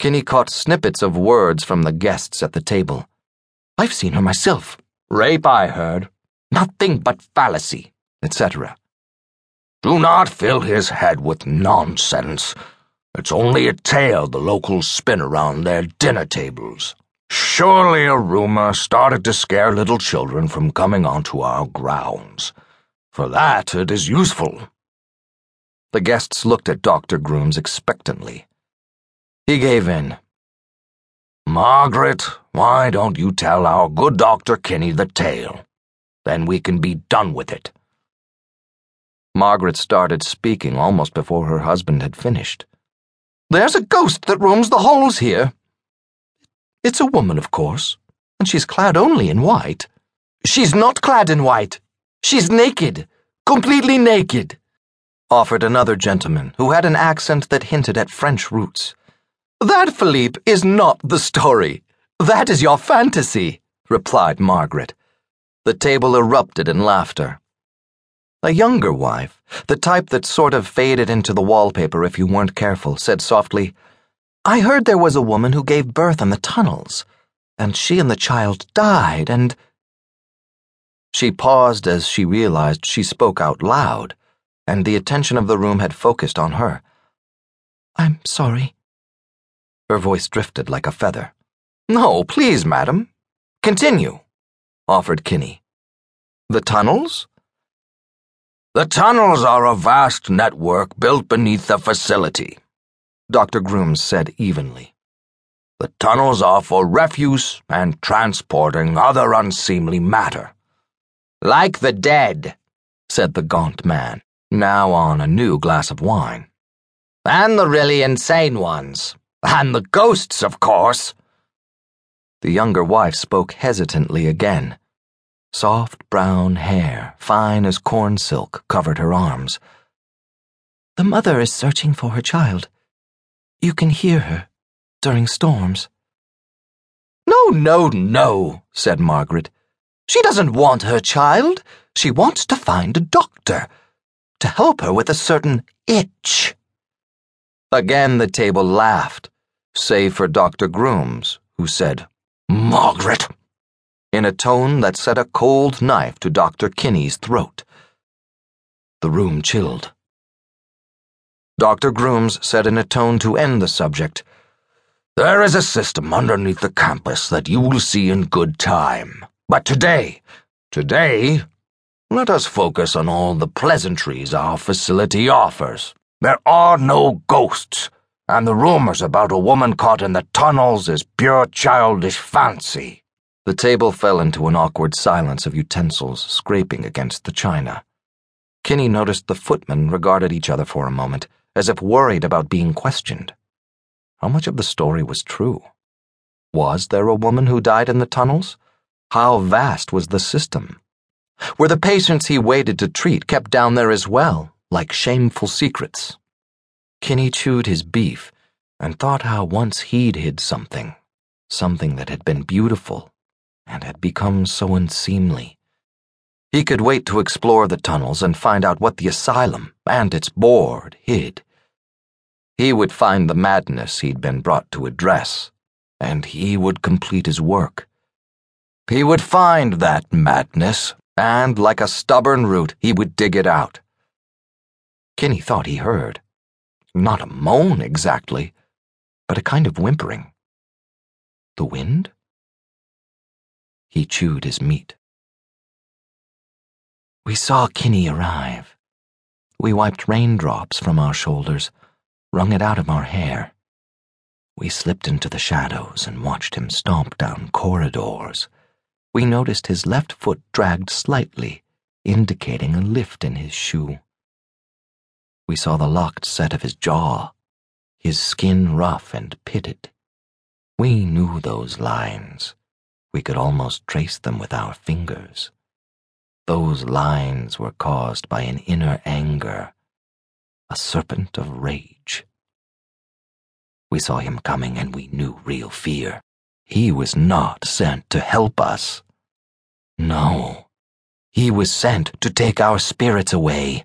Kinney caught snippets of words from the guests at the table. I've seen her myself. Rape, I heard. Nothing but fallacy, etc. Do not fill his head with nonsense. It's only a tale the locals spin around their dinner tables. Surely a rumor started to scare little children from coming onto our grounds. For that it is useful. The guests looked at Dr. Grooms expectantly. He gave in. Margaret, why don't you tell our good Dr. Kinney the tale? Then we can be done with it. Margaret started speaking almost before her husband had finished. There's a ghost that roams the halls here. It's a woman, of course, and she's clad only in white. She's not clad in white. She's naked, completely naked, offered another gentleman who had an accent that hinted at French roots. That, Philippe, is not the story. That is your fantasy, replied Margaret. The table erupted in laughter. A younger wife, the type that sort of faded into the wallpaper if you weren't careful, said softly, I heard there was a woman who gave birth in the tunnels, and she and the child died, and. She paused as she realized she spoke out loud, and the attention of the room had focused on her. I'm sorry. Her voice drifted like a feather. No, please, madam. Continue, offered Kinney. The tunnels? The tunnels are a vast network built beneath the facility, Dr. Grooms said evenly. The tunnels are for refuse and transporting other unseemly matter. Like the dead, said the gaunt man, now on a new glass of wine. And the really insane ones. And the ghosts, of course. The younger wife spoke hesitantly again. Soft brown hair, fine as corn silk, covered her arms. The mother is searching for her child. You can hear her during storms. No, no, no, said Margaret. She doesn't want her child. She wants to find a doctor to help her with a certain itch. Again the table laughed, save for Dr. Grooms, who said, Margaret in a tone that set a cold knife to Dr. Kinney's throat. The room chilled. Dr. Grooms said in a tone to end the subject, There is a system underneath the campus that you will see in good time. But today, today, let us focus on all the pleasantries our facility offers. There are no ghosts, and the rumors about a woman caught in the tunnels is pure childish fancy. The table fell into an awkward silence of utensils scraping against the china. Kinney noticed the footmen regarded each other for a moment, as if worried about being questioned. How much of the story was true? Was there a woman who died in the tunnels? How vast was the system? Were the patients he waited to treat kept down there as well, like shameful secrets? Kinney chewed his beef and thought how once he'd hid something, something that had been beautiful and had become so unseemly. He could wait to explore the tunnels and find out what the asylum and its board hid. He would find the madness he'd been brought to address, and he would complete his work. He would find that madness, and like a stubborn root, he would dig it out. Kinney thought he heard. Not a moan exactly, but a kind of whimpering. The wind? He chewed his meat. We saw Kinney arrive. We wiped raindrops from our shoulders, wrung it out of our hair. We slipped into the shadows and watched him stomp down corridors. We noticed his left foot dragged slightly, indicating a lift in his shoe. We saw the locked set of his jaw, his skin rough and pitted. We knew those lines. We could almost trace them with our fingers. Those lines were caused by an inner anger, a serpent of rage. We saw him coming and we knew real fear. He was not sent to help us. No, he was sent to take our spirits away